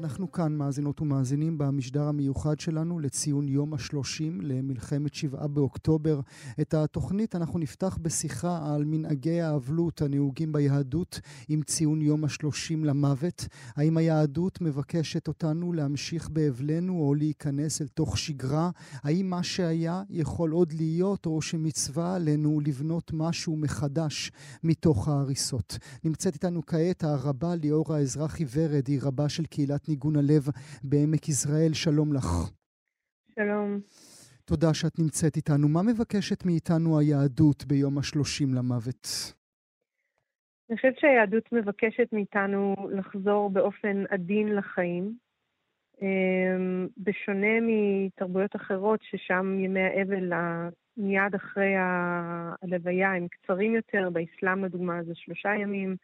אנחנו כאן, מאזינות ומאזינים, במשדר המיוחד שלנו לציון יום השלושים למלחמת שבעה באוקטובר. את התוכנית אנחנו נפתח בשיחה על מנהגי האבלות הנהוגים ביהדות עם ציון יום השלושים למוות. האם היהדות מבקשת אותנו להמשיך באבלנו או להיכנס אל תוך שגרה? האם מה שהיה יכול עוד להיות, או שמצווה עלינו לבנות משהו מחדש מתוך ההריסות? נמצאת איתנו כעת הרבה ליאורה אזרחי ורד, היא רבה של קהילת ניגון הלב בעמק יזרעאל. שלום לך. שלום. תודה שאת נמצאת איתנו. מה מבקשת מאיתנו היהדות ביום השלושים למוות? אני חושבת שהיהדות מבקשת מאיתנו לחזור באופן עדין לחיים. אמ, בשונה מתרבויות אחרות, ששם ימי האבל מיד אחרי הלוויה הם קצרים יותר, באסלאם לדוגמה זה שלושה ימים,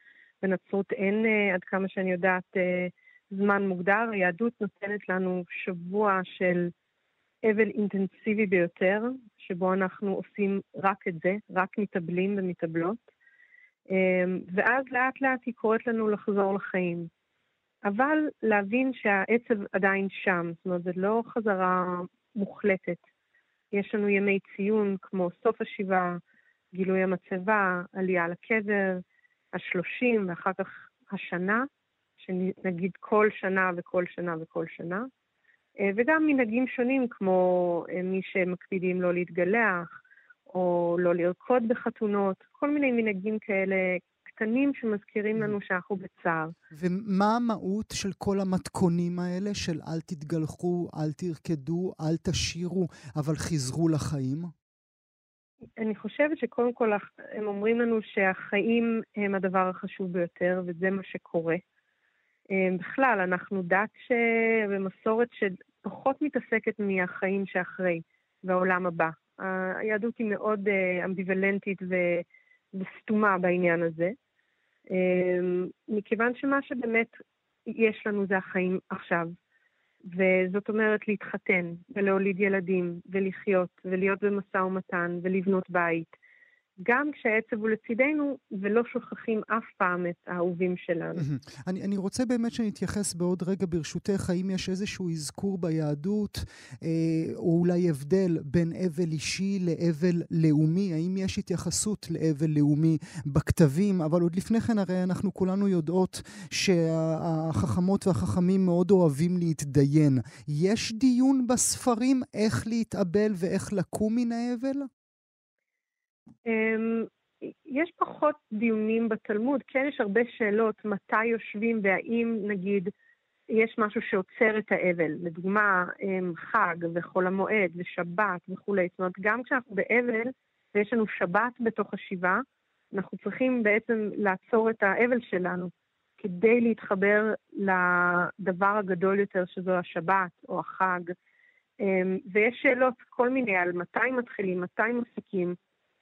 בנצרות אין, אה, עד כמה שאני יודעת, אה, זמן מוגדר, היהדות נותנת לנו שבוע של אבל אינטנסיבי ביותר, שבו אנחנו עושים רק את זה, רק מתאבלים ומתאבלות, אמ, ואז לאט לאט היא קוראת לנו לחזור לחיים. אבל להבין שהעצב עדיין שם, זאת אומרת, זו לא חזרה מוחלטת. יש לנו ימי ציון כמו סוף השבעה, גילוי המצבה, עלייה לקבר, השלושים ואחר כך השנה, שנגיד כל שנה וכל שנה וכל שנה, אה, וגם מנהגים שונים כמו אה, מי שמקפידים לא להתגלח, או לא לרקוד בחתונות, כל מיני מנהגים כאלה קטנים שמזכירים לנו שאנחנו בצער. ומה המהות של כל המתכונים האלה של אל תתגלחו, אל תרקדו, אל תשירו, אבל חזרו לחיים? אני חושבת שקודם כל הם אומרים לנו שהחיים הם הדבר החשוב ביותר, וזה מה שקורה. אמ, בכלל, אנחנו דת ש... ומסורת שפחות מתעסקת מהחיים שאחרי והעולם הבא. היהדות היא מאוד אה, אמביוולנטית ו... וסתומה בעניין הזה, אמ, מכיוון שמה שבאמת יש לנו זה החיים עכשיו. וזאת אומרת להתחתן, ולהוליד ילדים, ולחיות, ולהיות במשא ומתן, ולבנות בית. גם כשהעצב הוא לצידנו, ולא שוכחים אף פעם את האהובים שלנו. אני, אני רוצה באמת שנתייחס בעוד רגע, ברשותך, האם יש איזשהו אזכור ביהדות, אה, או אולי הבדל בין אבל אישי לאבל לאומי? האם יש התייחסות לאבל לאומי בכתבים? אבל עוד לפני כן, הרי אנחנו כולנו יודעות שהחכמות והחכמים מאוד אוהבים להתדיין. יש דיון בספרים איך להתאבל ואיך לקום מן האבל? אמ, יש פחות דיונים בתלמוד, כן יש הרבה שאלות מתי יושבים והאם נגיד יש משהו שעוצר את האבל, לדוגמה אמ, חג וחול המועד ושבת וכולי, זאת אומרת גם כשאנחנו באבל ויש לנו שבת בתוך השבעה, אנחנו צריכים בעצם לעצור את האבל שלנו כדי להתחבר לדבר הגדול יותר שזו השבת או החג. אמ, ויש שאלות כל מיני על מתי מתחילים, מתי מפסיקים.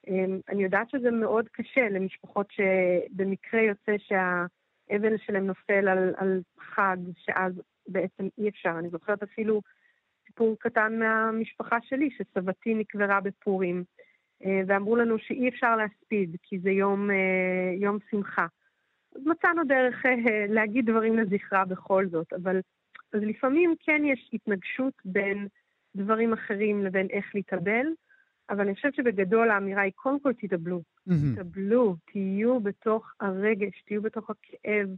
אמ, אני יודעת שזה מאוד קשה למשפחות שבמקרה יוצא שהאבל שלהם נופל על, על חג, שאז בעצם אי אפשר. אני זוכרת אפילו סיפור קטן מהמשפחה שלי, שסבתי נקברה בפורים, אה, ואמרו לנו שאי אפשר להספיד, כי זה יום, אה, יום שמחה. אז מצאנו דרך אה, להגיד דברים לזכרה בכל זאת, אבל אז לפעמים כן יש התנגשות בין דברים אחרים לבין איך להתאבל, אבל אני חושבת שבגדול האמירה היא, קודם כל תתאבלו. תתאבלו, תהיו בתוך הרגש, תהיו בתוך הכאב.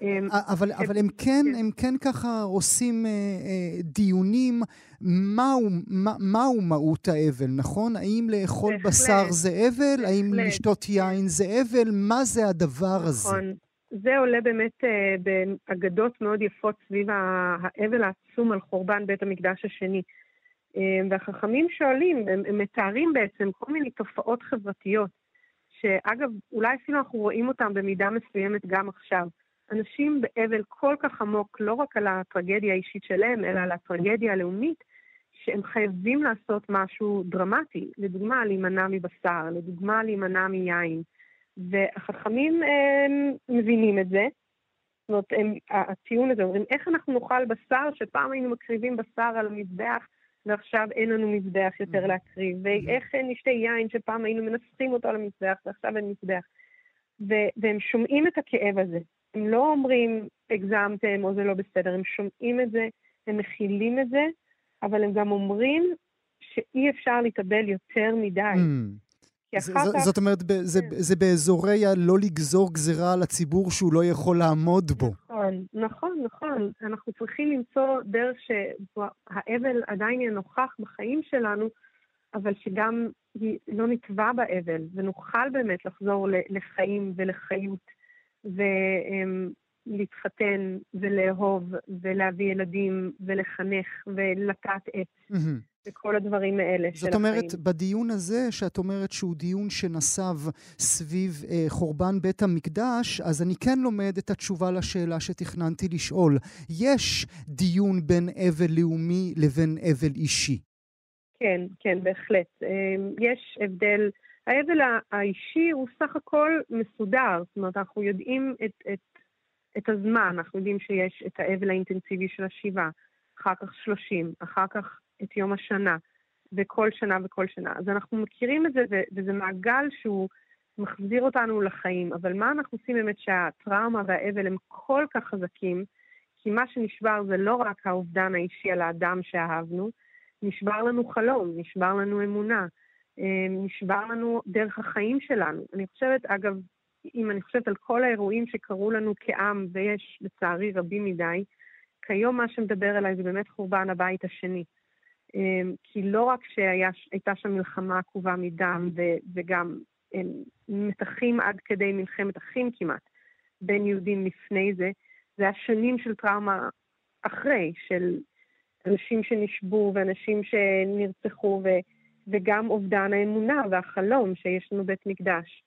אמ, אבל, אבל הם, כן, כן, הם כן ככה עושים אה, אה, דיונים מהו, מה, מהו מהות האבל, נכון? האם לאכול בהחלט, בשר זה אבל? בהחלט. האם לשתות יין זה אבל? מה זה הדבר. הזה? נכון. זה עולה באמת אה, באגדות מאוד יפות סביב האבל העצום על חורבן בית המקדש השני. אמ, והחכמים שואלים, הם, הם מתארים בעצם כל מיני תופעות חברתיות, שאגב, אולי אפילו אנחנו רואים אותן במידה מסוימת גם עכשיו. אנשים באבל כל כך עמוק, לא רק על הטרגדיה האישית שלהם, אלא על הטרגדיה הלאומית, שהם חייבים לעשות משהו דרמטי. לדוגמה, להימנע מבשר, לדוגמה, להימנע מיין. והחכמים הם, מבינים את זה. זאת אומרת, הטיעון הזה, אומרים, איך אנחנו נאכל בשר, שפעם היינו מקריבים בשר על המזבח ועכשיו אין לנו מזבח יותר להקריב, ואיך נשתה יין שפעם היינו מנסחים אותו על המזבח ועכשיו אין מזבח. ו- והם שומעים את הכאב הזה. הם לא אומרים, הגזמתם או זה לא בסדר, הם שומעים את זה, הם מכילים את זה, אבל הם גם אומרים שאי אפשר להתאבל יותר מדי. Mm. אחר כך... זאת אומרת, זה, כן. זה באזורי הלא לגזור גזירה על הציבור שהוא לא יכול לעמוד בו. נכון, נכון, נכון. אנחנו צריכים למצוא דרך שהאבל עדיין יהיה נוכח בחיים שלנו, אבל שגם לא נטבע באבל, ונוכל באמת לחזור לחיים ולחיות, ולהתחתן ולאהוב ולהביא ילדים ולחנך ולטעת עץ. Mm-hmm. וכל הדברים האלה של החיים. זאת אומרת, בדיון הזה, שאת אומרת שהוא דיון שנסב סביב אה, חורבן בית המקדש, אז אני כן לומד את התשובה לשאלה שתכננתי לשאול. יש דיון בין אבל לאומי לבין אבל אישי. כן, כן, בהחלט. אה, יש הבדל. האבל האישי הוא סך הכל מסודר, זאת אומרת, אנחנו יודעים את, את, את הזמן, אנחנו יודעים שיש את האבל האינטנסיבי של השבעה, אחר כך שלושים, אחר כך את יום השנה, וכל שנה וכל שנה. אז אנחנו מכירים את זה, וזה מעגל שהוא מחזיר אותנו לחיים. אבל מה אנחנו עושים באמת שהטראומה והאבל הם כל כך חזקים, כי מה שנשבר זה לא רק האובדן האישי על האדם שאהבנו, נשבר לנו חלום, נשבר לנו אמונה, אה, נשבר לנו דרך החיים שלנו. אני חושבת, אגב, אם אני חושבת על כל האירועים שקרו לנו כעם, ויש לצערי רבים מדי, כיום מה שמדבר אליי זה באמת חורבן הבית השני. אמ, כי לא רק שהייתה שם מלחמה עקובה מדם וגם אמ, מתחים עד כדי מלחמת אחים כמעט בין יהודים לפני זה, זה היה שנים של טראומה אחרי, של אנשים שנשבו ואנשים שנרצחו ו, וגם אובדן האמונה והחלום שיש לנו בית מקדש.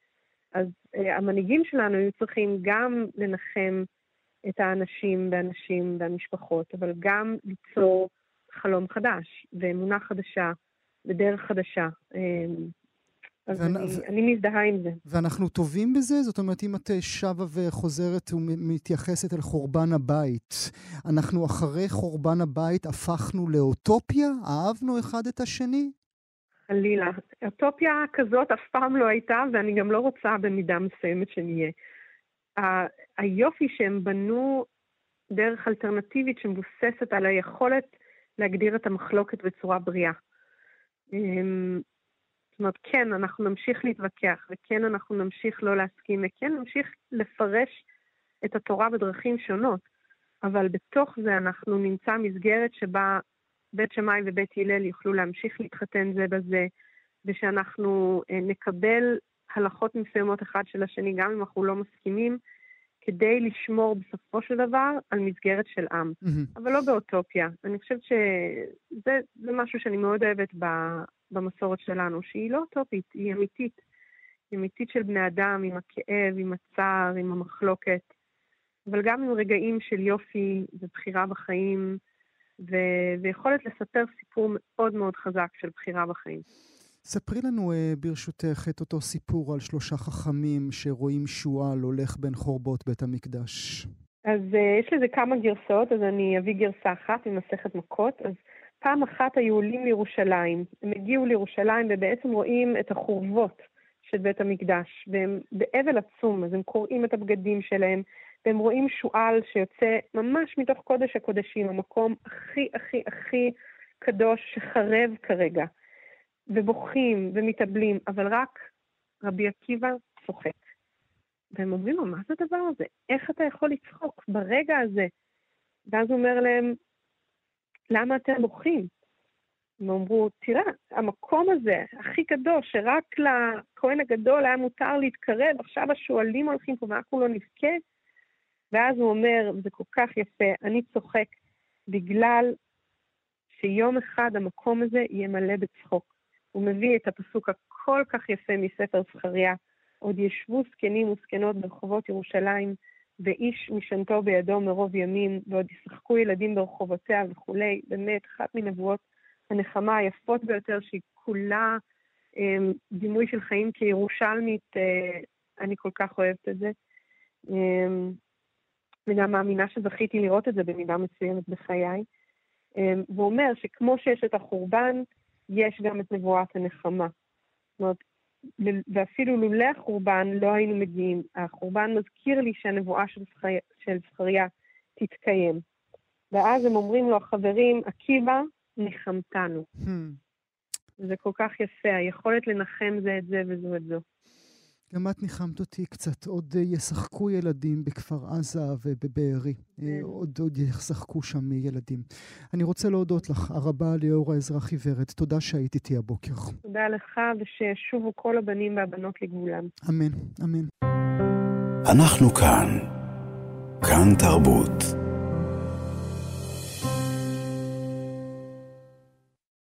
אז uh, המנהיגים שלנו היו צריכים גם לנחם את האנשים והנשים והמשפחות, אבל גם ליצור חלום חדש, ואמונה חדשה, ודרך חדשה. אמ, אז ואנ... אני, ו... אני מזדהה עם זה. ואנחנו טובים בזה? זאת אומרת, אם את שבה וחוזרת ומתייחסת אל חורבן הבית, אנחנו אחרי חורבן הבית הפכנו לאוטופיה? אהבנו אחד את השני? חלילה. אוטופיה כזאת אף פעם לא הייתה, ואני גם לא רוצה במידה מסוימת שנהיה. היופי שהם בנו דרך אלטרנטיבית שמבוססת על היכולת להגדיר את המחלוקת בצורה בריאה. אמ, זאת אומרת, כן, אנחנו נמשיך להתווכח, וכן, אנחנו נמשיך לא להסכים, וכן, נמשיך לפרש את התורה בדרכים שונות, אבל בתוך זה אנחנו נמצא מסגרת שבה בית שמאי ובית הלל יוכלו להמשיך להתחתן זה בזה, ושאנחנו אה, נקבל הלכות מסוימות אחד של השני, גם אם אנחנו לא מסכימים, כדי לשמור בסופו של דבר על מסגרת של עם, mm-hmm. אבל לא באוטופיה. אני חושבת שזה משהו שאני מאוד אוהבת במסורת שלנו, שהיא לא אוטופית, היא אמיתית. היא אמיתית של בני אדם, עם הכאב, עם הצער, עם המחלוקת, אבל גם עם רגעים של יופי ובחירה בחיים, ו- ויכולת לספר סיפור מאוד מאוד חזק של בחירה בחיים. ספרי לנו אה, ברשותך את אותו סיפור על שלושה חכמים שרואים שועל הולך בין חורבות בית המקדש. אז uh, יש לזה כמה גרסאות, אז אני אביא גרסה אחת ממסכת מכות. אז פעם אחת היו עולים לירושלים. הם הגיעו לירושלים ובעצם רואים את החורבות של בית המקדש, והם באבל עצום, אז הם קוראים את הבגדים שלהם, והם רואים שועל שיוצא ממש מתוך קודש הקודשים, המקום הכי הכי הכי קדוש שחרב כרגע. ובוכים ומתאבלים, אבל רק רבי עקיבא צוחק. והם אומרים לו, מה זה הדבר הזה? איך אתה יכול לצחוק ברגע הזה? ואז הוא אומר להם, למה אתם בוכים? הם אמרו, תראה, המקום הזה, הכי קדוש, שרק לכהן הגדול היה מותר להתקרב, עכשיו השועלים הולכים פה ואנחנו לא נבכה. ואז הוא אומר, זה כל כך יפה, אני צוחק בגלל שיום אחד המקום הזה יהיה מלא בצחוק. הוא מביא את הפסוק הכל כך יפה מספר זכריה, עוד ישבו זקנים וזקנות ברחובות ירושלים, ואיש משענתו בידו מרוב ימים, ועוד ישחקו ילדים ברחובותיה וכולי. באמת, אחת מנבואות הנחמה היפות ביותר, שהיא כולה אה, דימוי של חיים כירושלמית, אה, אני כל כך אוהבת את זה. אה, וגם מאמינה שזכיתי לראות את זה במידה מסוימת בחיי. אמ, והוא אומר שכמו שיש את החורבן, יש גם את נבואת הנחמה. זאת אומרת, ואפילו לולא החורבן לא היינו מגיעים. החורבן מזכיר לי שהנבואה של, זכריה, של זכריה תתקיים. ואז הם אומרים לו, החברים, עקיבא, ניחמתנו. Hmm. זה כל כך יפה, היכולת לנחם זה את זה וזו את זו. גם את ניחמת אותי קצת. עוד אה, ישחקו ילדים בכפר עזה ובבארי. אה, כן. עוד, עוד ישחקו שם ילדים. אני רוצה להודות לך הרבה ליאור האזרח עיוורת. תודה שהיית איתי הבוקר. תודה לך, ושישובו כל הבנים והבנות לגבולם. אמן, אמן. אנחנו כאן. כאן תרבות.